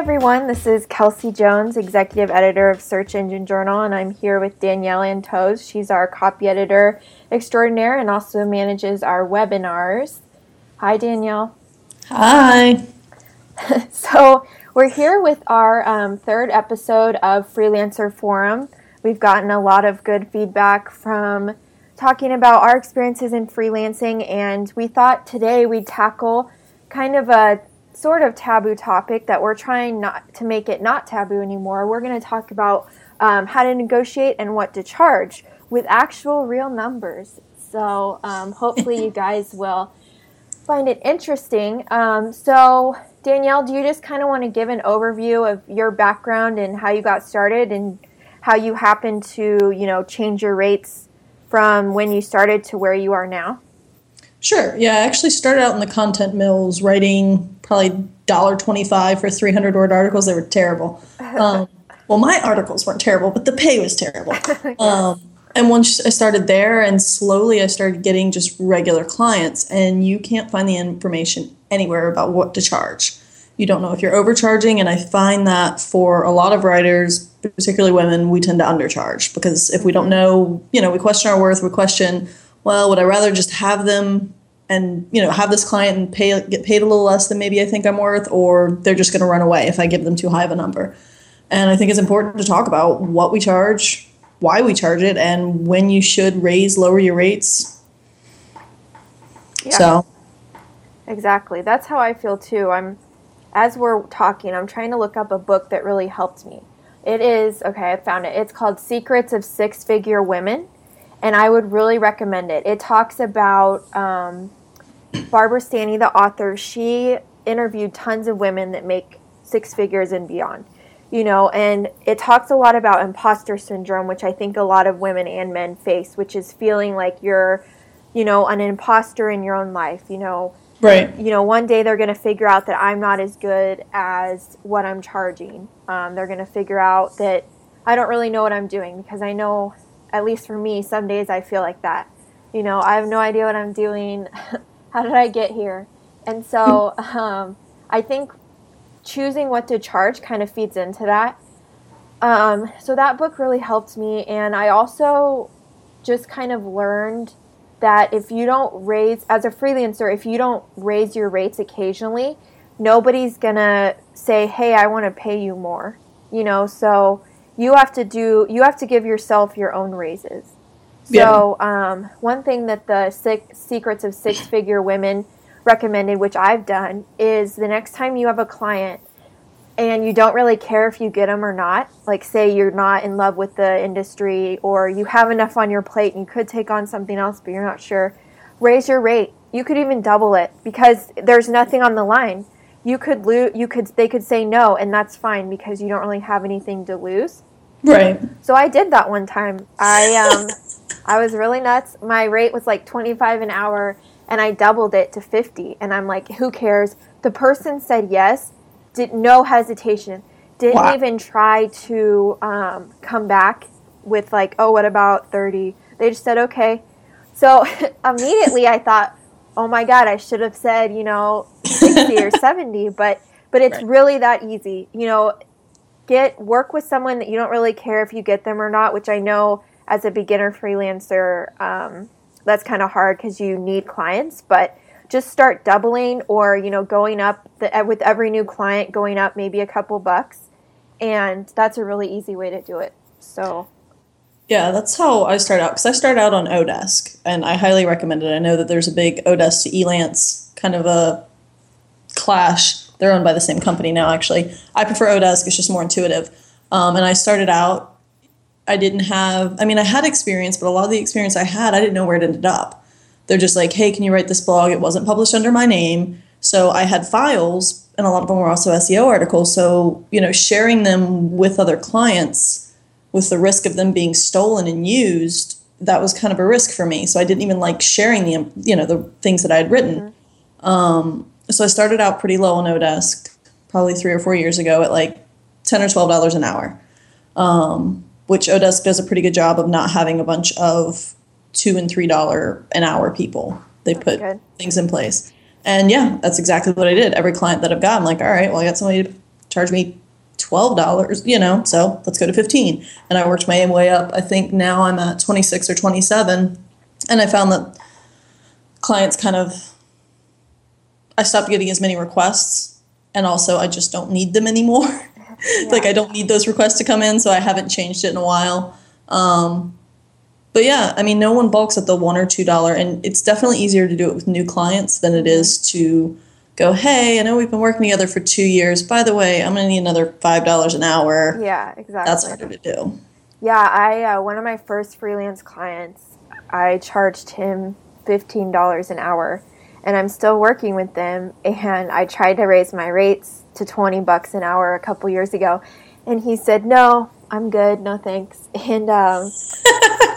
Everyone. This is Kelsey Jones, Executive Editor of Search Engine Journal, and I'm here with Danielle Antosz. She's our copy editor extraordinaire and also manages our webinars. Hi, Danielle. Hi. so, we're here with our um, third episode of Freelancer Forum. We've gotten a lot of good feedback from talking about our experiences in freelancing, and we thought today we'd tackle kind of a sort of taboo topic that we're trying not to make it not taboo anymore. We're going to talk about um, how to negotiate and what to charge with actual real numbers. So um, hopefully you guys will find it interesting. Um, so Danielle, do you just kind of want to give an overview of your background and how you got started and how you happened to, you know, change your rates from when you started to where you are now? Sure. Yeah, I actually started out in the content mills writing probably $1.25 for 300 word articles. They were terrible. Um, well, my articles weren't terrible, but the pay was terrible. Um, and once I started there, and slowly I started getting just regular clients, and you can't find the information anywhere about what to charge. You don't know if you're overcharging, and I find that for a lot of writers, particularly women, we tend to undercharge because if we don't know, you know, we question our worth, we question well, would I rather just have them and you know have this client and pay get paid a little less than maybe I think I'm worth, or they're just going to run away if I give them too high of a number. And I think it's important to talk about what we charge, why we charge it, and when you should raise, lower your rates. Yeah. So, exactly. That's how I feel too. I'm as we're talking, I'm trying to look up a book that really helped me. It is okay. I found it. It's called Secrets of Six Figure Women and I would really recommend it. It talks about um, Barbara Stanny, the author. She interviewed tons of women that make six figures and beyond, you know, and it talks a lot about imposter syndrome, which I think a lot of women and men face, which is feeling like you're, you know, an imposter in your own life, you know. Right. You know, one day they're going to figure out that I'm not as good as what I'm charging. Um, they're going to figure out that I don't really know what I'm doing because I know at least for me, some days I feel like that. You know, I have no idea what I'm doing. How did I get here? And so um, I think choosing what to charge kind of feeds into that. Um, so that book really helped me. And I also just kind of learned that if you don't raise, as a freelancer, if you don't raise your rates occasionally, nobody's going to say, hey, I want to pay you more. You know, so you have to do you have to give yourself your own raises. So yeah. um, one thing that the six secrets of six figure women recommended, which I've done, is the next time you have a client and you don't really care if you get them or not, like say you're not in love with the industry or you have enough on your plate and you could take on something else but you're not sure, raise your rate. You could even double it because there's nothing on the line. You could lose you could they could say no and that's fine because you don't really have anything to lose. Right. So I did that one time. I um I was really nuts. My rate was like 25 an hour and I doubled it to 50 and I'm like who cares? The person said yes, did no hesitation. Didn't wow. even try to um, come back with like, "Oh, what about 30?" They just said, "Okay." So immediately I thought, "Oh my god, I should have said, you know, 60 or 70." But but it's right. really that easy. You know, get work with someone that you don't really care if you get them or not, which I know as a beginner freelancer, um, that's kind of hard because you need clients. But just start doubling or you know going up the, with every new client, going up maybe a couple bucks, and that's a really easy way to do it. So. Yeah, that's how I start out because I start out on Odesk, and I highly recommend it. I know that there's a big Odesk to Elance kind of a clash they're owned by the same company now, actually. I prefer Odesk, it's just more intuitive. Um, and I started out, I didn't have, I mean, I had experience, but a lot of the experience I had, I didn't know where it ended up. They're just like, hey, can you write this blog? It wasn't published under my name. So I had files, and a lot of them were also SEO articles. So, you know, sharing them with other clients with the risk of them being stolen and used, that was kind of a risk for me. So I didn't even like sharing the you know the things that I had written. Um, so I started out pretty low on Odesk, probably three or four years ago at like ten or twelve dollars an hour, um, which Odesk does a pretty good job of not having a bunch of two and three dollar an hour people. They put good. things in place, and yeah, that's exactly what I did. Every client that I've got, I'm like, all right, well, I got somebody to charge me twelve dollars, you know, so let's go to fifteen. And I worked my way up. I think now I'm at twenty six or twenty seven, and I found that clients kind of I stopped getting as many requests, and also I just don't need them anymore. like I don't need those requests to come in, so I haven't changed it in a while. Um, but yeah, I mean, no one balks at the one or two dollar, and it's definitely easier to do it with new clients than it is to go, hey, I know we've been working together for two years. By the way, I'm going to need another five dollars an hour. Yeah, exactly. That's harder to do. Yeah, I uh, one of my first freelance clients, I charged him fifteen dollars an hour, and I'm still working with them. And I tried to raise my rates to twenty bucks an hour a couple years ago, and he said, "No, I'm good, no thanks." And um,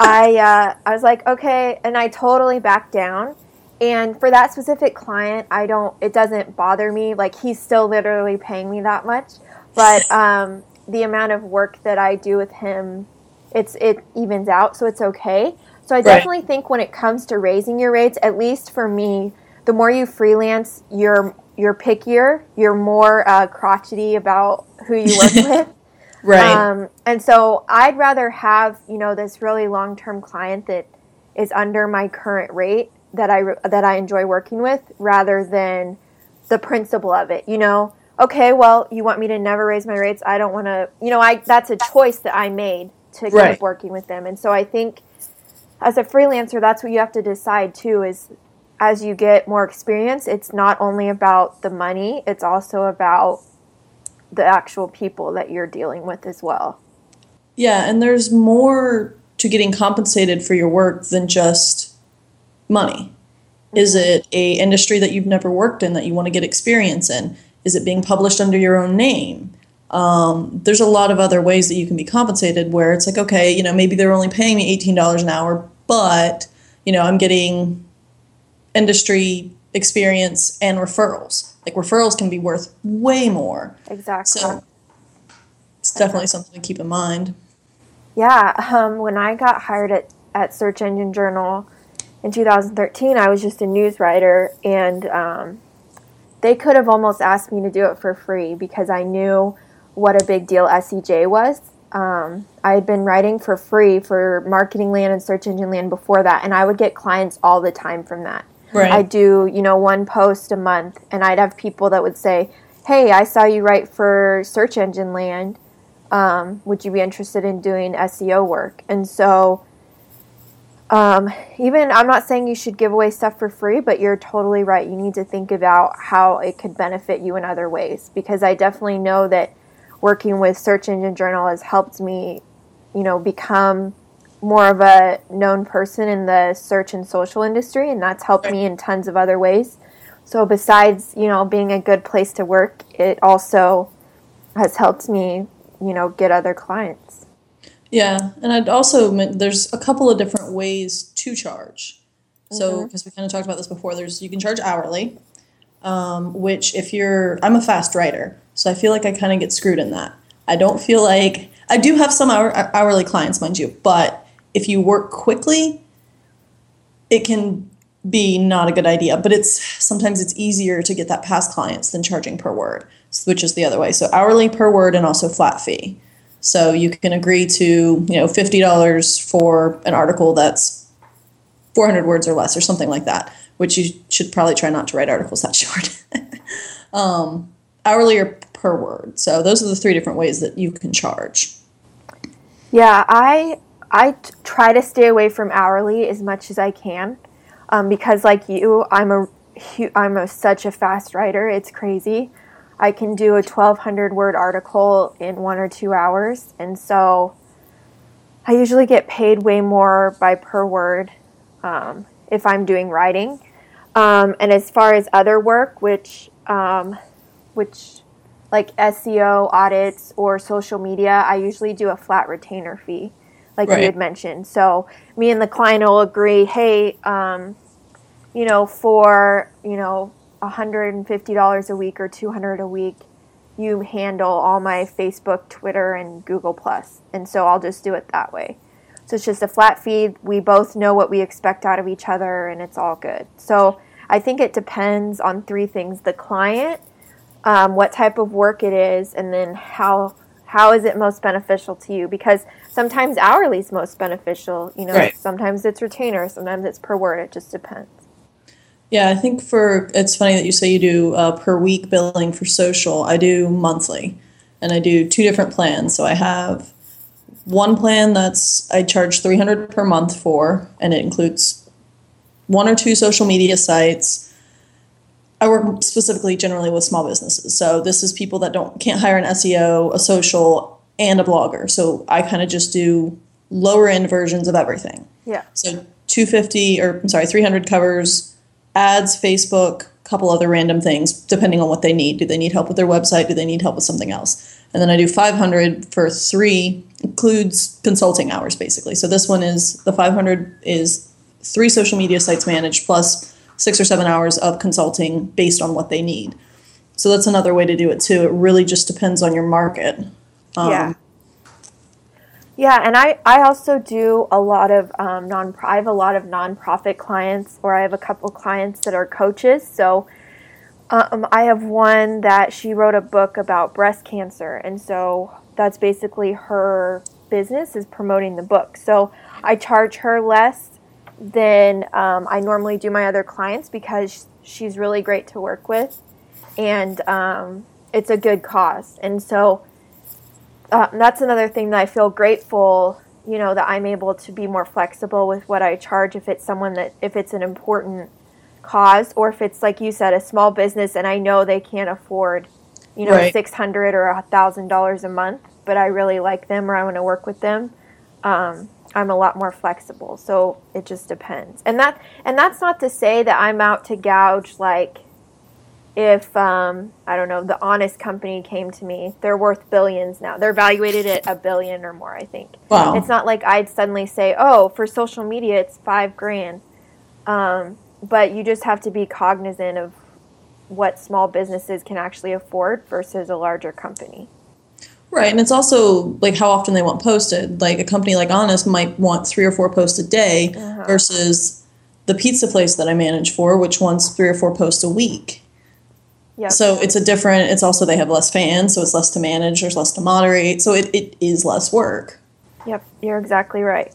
I uh, I was like, "Okay," and I totally backed down. And for that specific client, I don't. It doesn't bother me. Like he's still literally paying me that much, but um, the amount of work that I do with him, it's it evens out, so it's okay. So I definitely think when it comes to raising your rates, at least for me, the more you freelance, you're you're pickier, you're more uh, crotchety about who you work with. Right. Um, and so I'd rather have you know this really long term client that is under my current rate that I that I enjoy working with, rather than the principle of it. You know, okay, well, you want me to never raise my rates. I don't want to. You know, I that's a choice that I made to Right. keep working with them, and so I think as a freelancer, that's what you have to decide too. Is as you get more experience, it's not only about the money; it's also about the actual people that you're dealing with as well. Yeah, and there's more to getting compensated for your work than just money. Is it a industry that you've never worked in that you want to get experience in? Is it being published under your own name? Um, there's a lot of other ways that you can be compensated where it's like, okay, you know, maybe they're only paying me $18 an hour, but, you know, I'm getting industry experience and referrals. Like referrals can be worth way more. Exactly. So it's definitely something to keep in mind. Yeah, um, when I got hired at, at Search Engine Journal in 2013, I was just a news writer, and um, they could have almost asked me to do it for free because I knew what a big deal SEJ was. Um, I had been writing for free for Marketing Land and Search Engine Land before that, and I would get clients all the time from that. Right. I do, you know, one post a month, and I'd have people that would say, "Hey, I saw you write for Search Engine Land. Um, would you be interested in doing SEO work?" And so, um, even I'm not saying you should give away stuff for free, but you're totally right. You need to think about how it could benefit you in other ways because I definitely know that working with Search Engine Journal has helped me, you know, become more of a known person in the search and social industry, and that's helped me in tons of other ways. So besides, you know, being a good place to work, it also has helped me, you know, get other clients. Yeah, and I'd also there's a couple of different ways to charge. So because we kind of talked about this before, there's you can charge hourly, um, which if you're I'm a fast writer, so I feel like I kind of get screwed in that. I don't feel like I do have some hour, hourly clients, mind you, but if you work quickly, it can be not a good idea. But it's sometimes it's easier to get that past clients than charging per word, which is the other way. So hourly per word and also flat fee. So you can agree to you know fifty dollars for an article that's four hundred words or less, or something like that. Which you should probably try not to write articles that short. um, hourly or per word. So those are the three different ways that you can charge. Yeah, I I t- try to stay away from hourly as much as I can, um, because like you, I'm a I'm a, such a fast writer. It's crazy. I can do a 1,200 word article in one or two hours, and so I usually get paid way more by per word um, if I'm doing writing. Um, and as far as other work, which um, which like SEO audits or social media, I usually do a flat retainer fee, like Right. you had mentioned. So me and the client will agree, hey, um, you know, for you know, $150 a week or 200 a week, you handle all my Facebook, Twitter, and Google Plus, and so I'll just do it that way. So it's just a flat fee. We both know what we expect out of each other, and it's all good. So I think it depends on three things: the client, um, what type of work it is, and then how how is it most beneficial to you? Because sometimes hourly is most beneficial. You know, Right. sometimes it's retainer, sometimes it's per word. It just depends. Yeah, I think for it's funny that you say you do uh, per week billing for social. I do monthly, and I do two different plans. So I have one plan that's I charge three hundred per month for, and it includes one or two social media sites. I work specifically generally with small businesses, so this is people that don't can't hire an SEO, a social, and a blogger. So I kind of just do lower end versions of everything. Yeah. So 250 or I'm sorry, 300 covers ads, Facebook, a couple other random things depending on what they need. Do they need help with their website? Do they need help with something else? And then I do 500 for three includes consulting hours basically. So this one is the 500 is three social media sites managed plus six or seven hours of consulting based on what they need. So that's another way to do it too. It really just depends on your market. Um, yeah. Yeah, and I, I also do a lot of um, non. I have a lot of nonprofit clients, or I have a couple clients that are coaches. So, um, I have one that she wrote a book about breast cancer, and so that's basically her business is promoting the book. So I charge her less than um, I normally do my other clients because she's really great to work with, and um, it's a good cause. And so uh, that's another thing that I feel grateful, you know, that I'm able to be more flexible with what I charge if it's someone that if it's an important cause or if it's like you said a small business and I know they can't afford, you know, Right. six hundred or a thousand dollars a month, but I really like them or I want to work with them. Um, I'm a lot more flexible, so it just depends. And that and that's not to say that I'm out to gouge like if um, I don't know the honest company came to me, they're worth billions now. They're valuated at a billion or more. I think. Wow. It's not like I'd suddenly say, "Oh, for social media, it's five grand." Um, but you just have to be cognizant of what small businesses can actually afford versus a larger company. Right, and it's also like how often they want posted. Like a company like Honest might want three or four posts a day versus the pizza place that I manage for, which wants three or four posts a week. Yeah. So it's a different. It's also they have less fans, so it's less to manage. There's less to moderate, so it, it is less work. Yep, you're exactly right.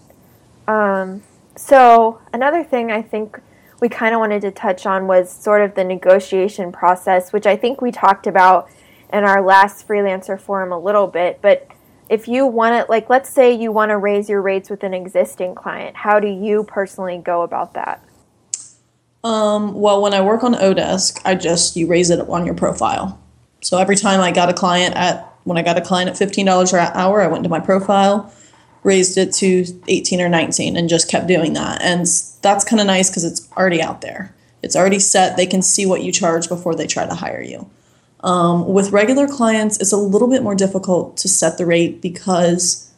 Um, so another thing I think we kind of wanted to touch on was sort of the negotiation process, which I think we talked about in our last freelancer forum a little bit. But if you want to, like, let's say you want to raise your rates with an existing client, how do you personally go about that? Um, well, when I work on Odesk, I just you raise it on your profile. So every time I got a client at when I got a client at fifteen dollars an hour, I went to my profile, raised it to eighteen or nineteen, and just kept doing that. And that's kind of nice because it's already out there. It's already set. They can see what you charge before they try to hire you. Um, with regular clients, it's a little bit more difficult to set the rate because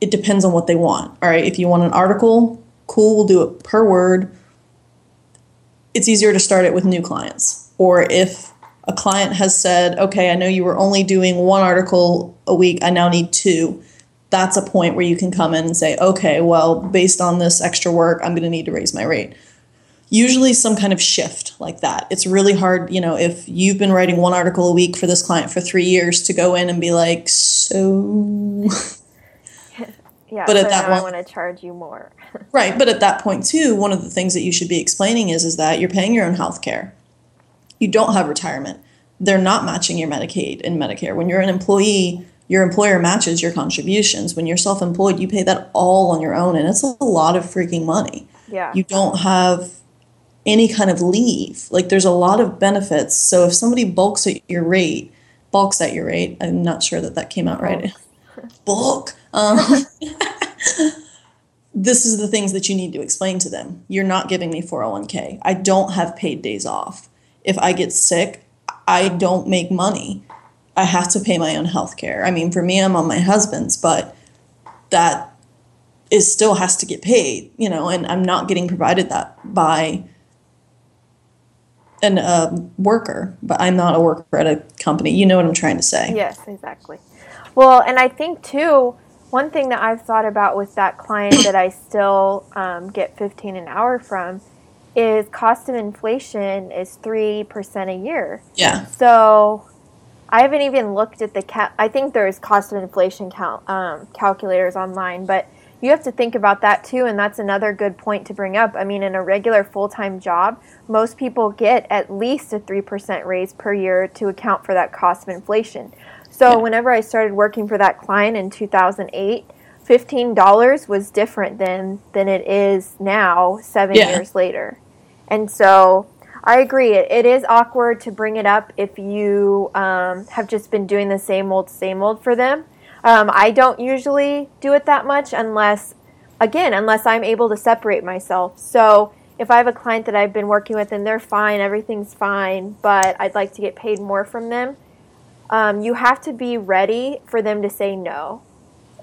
it depends on what they want. All right, if you want an article, cool, we'll do it per word it's easier to start it with new clients. Or if a client has said, okay, I know you were only doing one article a week, I now need two. That's a point where you can come in and say, okay, well, based on this extra work, I'm going to need to raise my rate. Usually, some kind of shift like that. It's really hard, you know, if you've been writing one article a week for this client for three years to go in and be like, so Yeah, But at that point, I want to charge you more. Right, but at that point too, one of the things that you should be explaining is is that you're paying your own health care. You don't have retirement. They're not matching your Medicaid and Medicare. When you're an employee, your employer matches your contributions. When you're self-employed, you pay that all on your own and it's a lot of freaking money. Yeah. You don't have any kind of leave. Like there's a lot of benefits. So if somebody bulks at your rate, bulks at your rate, I'm not sure that that came out right. Bulk. Um, this is the things that you need to explain to them. You're not giving me 401k. I don't have paid days off. If I get sick, I don't make money. I have to pay my own health care. I mean, for me, I'm on my husband's, but that is still has to get paid, you know, and I'm not getting provided that by an uh, worker, but I'm not a worker at a company. You know what I'm trying to say? Yes, exactly. Well, and I think too, one thing that I've thought about with that client that I still um, get 15 an hour from is cost of inflation is 3% a year. Yeah. So I haven't even looked at the cal- I think there's cost of inflation cal- um, calculators online, but you have to think about that too, and that's another good point to bring up. I mean, in a regular full time job, most people get at least a 3% raise per year to account for that cost of inflation. So, yeah. whenever I started working for that client in 2008, $15 was different than, than it is now, seven yeah. years later. And so, I agree. It, it is awkward to bring it up if you um, have just been doing the same old, same old for them. Um, I don't usually do it that much unless, again, unless I'm able to separate myself. So if I have a client that I've been working with and they're fine, everything's fine, but I'd like to get paid more from them, um, you have to be ready for them to say no.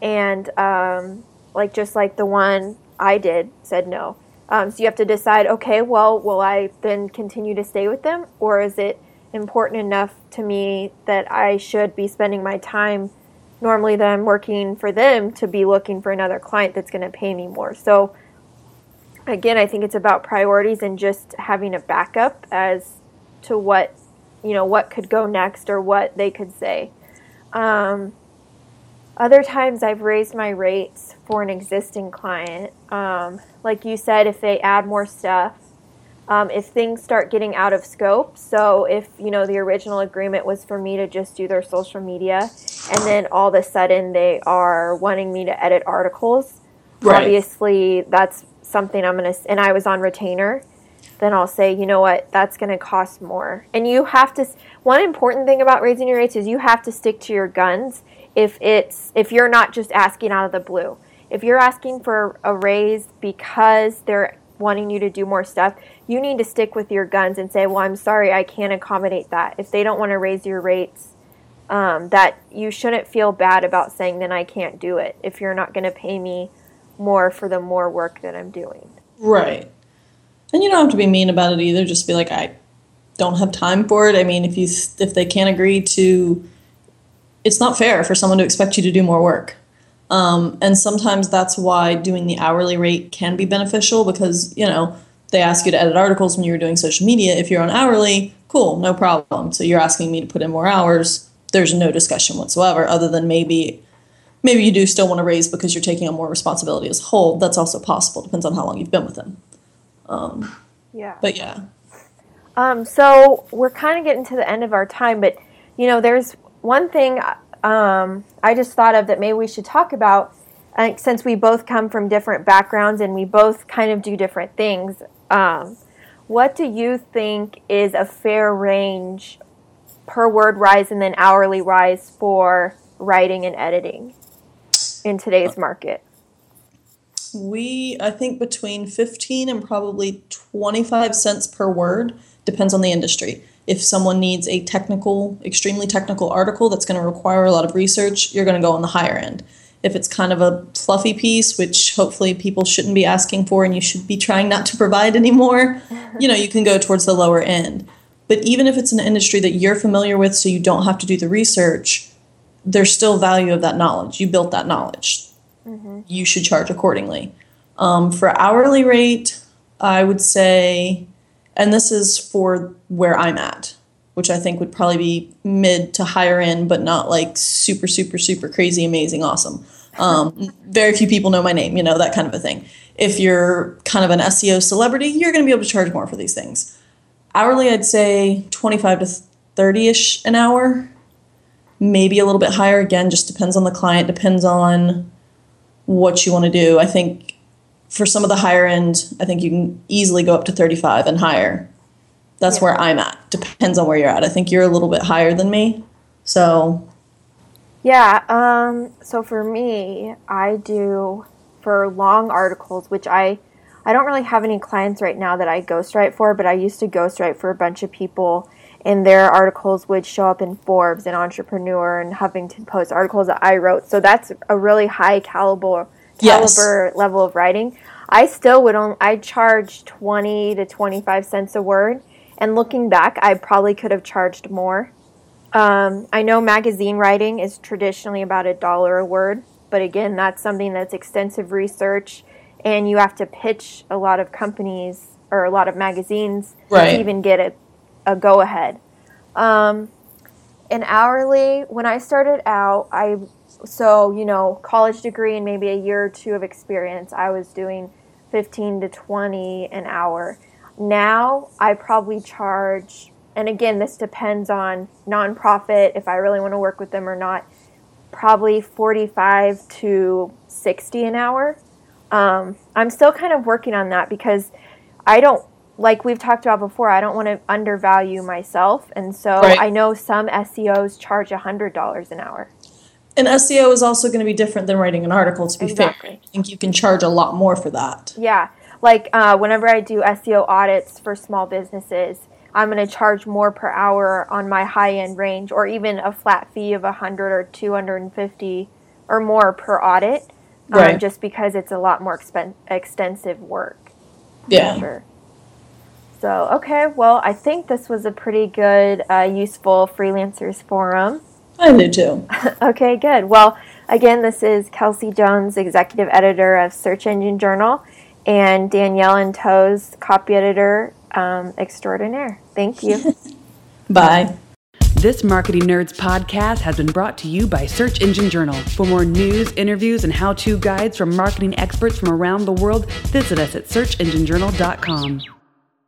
And um, like just like the one I did said no. Um, so you have to decide, okay, well, will I then continue to stay with them, or is it important enough to me that I should be spending my time normally that I'm working for them to be looking for another client that's going to pay me more. So again, I think it's about priorities and just having a backup as to what you know what could go next or what they could say. Um, other times I've raised my rates for an existing client. Um, like you said, if they add more stuff, um, if things start getting out of scope. So if you know the original agreement was for me to just do their social media, and then all of a sudden they are wanting me to edit articles, right. obviously that's something I'm gonna. And I was on retainer. Then I'll say, you know what, that's going to cost more. And you have to. One important thing about raising your rates is you have to stick to your guns. If it's if you're not just asking out of the blue. If you're asking for a raise because they're wanting you to do more stuff, you need to stick with your guns and say, well, I'm sorry, I can't accommodate that. If they don't want to raise your rates, um, that you shouldn't feel bad about saying, then I can't do it if you're not going to pay me more for the more work that I'm doing. Right. And you don't have to be mean about it either. Just be like, I don't have time for it. I mean, if you if they can't agree to, it's not fair for someone to expect you to do more work. Um, and sometimes that's why doing the hourly rate can be beneficial because you know they ask you to edit articles when you're doing social media. If you're on hourly, cool, no problem. So you're asking me to put in more hours. There's no discussion whatsoever, other than maybe maybe you do still want to raise because you're taking on more responsibility as a whole. That's also possible. Depends on how long you've been with them. Um, yeah. But yeah. Um, so we're kind of getting to the end of our time, but you know, there's one thing um, I just thought of that maybe we should talk about. Uh, since we both come from different backgrounds and we both kind of do different things, um, what do you think is a fair range per word rise and then hourly rise for writing and editing in today's market? We, I think, between 15 and probably 25 cents per word, depends on the industry. If someone needs a technical, extremely technical article that's going to require a lot of research, you're going to go on the higher end if it's kind of a fluffy piece, which hopefully people shouldn't be asking for and you should be trying not to provide anymore, you know, you can go towards the lower end. But even if it's an industry that you're familiar with, so you don't have to do the research, there's still value of that knowledge. You built that knowledge. Mm-hmm. You should charge accordingly. Um, for hourly rate, I would say, and this is for where I'm at, which I think would probably be mid to higher end, but not like super, super, super crazy, amazing, awesome. Um, very few people know my name, you know, that kind of a thing. If you're kind of an SEO celebrity, you're going to be able to charge more for these things. Hourly, I'd say 25 to 30 ish an hour, maybe a little bit higher. Again, just depends on the client, depends on what you want to do. I think for some of the higher end, I think you can easily go up to 35 and higher that's yeah. where I'm at. Depends on where you're at. I think you're a little bit higher than me. So yeah, um so for me, I do for long articles, which I I don't really have any clients right now that I ghostwrite for, but I used to ghostwrite for a bunch of people and their articles would show up in Forbes and Entrepreneur and Huffington Post articles that I wrote. So that's a really high caliber Yes. caliber level of writing. I still would only I charge 20 to 25 cents a word and looking back I probably could have charged more. Um, I know magazine writing is traditionally about a dollar a word, but again, that's something that's extensive research, and you have to pitch a lot of companies or a lot of magazines Right. to even get a, a go ahead. Um, and hourly, when I started out, I so you know college degree and maybe a year or two of experience, I was doing fifteen to twenty an hour. Now I probably charge, and again, this depends on nonprofit if I really want to work with them or not. Probably forty-five to sixty an hour. Um, I'm still kind of working on that because I don't like we've talked about before. I don't want to undervalue myself, and so Right. I know some SEOs charge hundred dollars an hour. And SEO is also going to be different than writing an article, to be Exactly. fair. I think you can charge a lot more for that. Yeah, like uh, whenever I do SEO audits for small businesses, I'm going to charge more per hour on my high end range, or even a flat fee of 100 or 250 or more per audit, um, Right. just because it's a lot more expen- extensive work. Yeah. Sure. So, okay, well, I think this was a pretty good, uh, useful freelancers forum. I do too. Okay, good. Well, again, this is Kelsey Jones, executive editor of Search Engine Journal, and Danielle Antosz, copy editor um, extraordinaire. Thank you. Bye. This Marketing Nerds podcast has been brought to you by Search Engine Journal. For more news, interviews, and how to guides from marketing experts from around the world, visit us at searchenginejournal.com.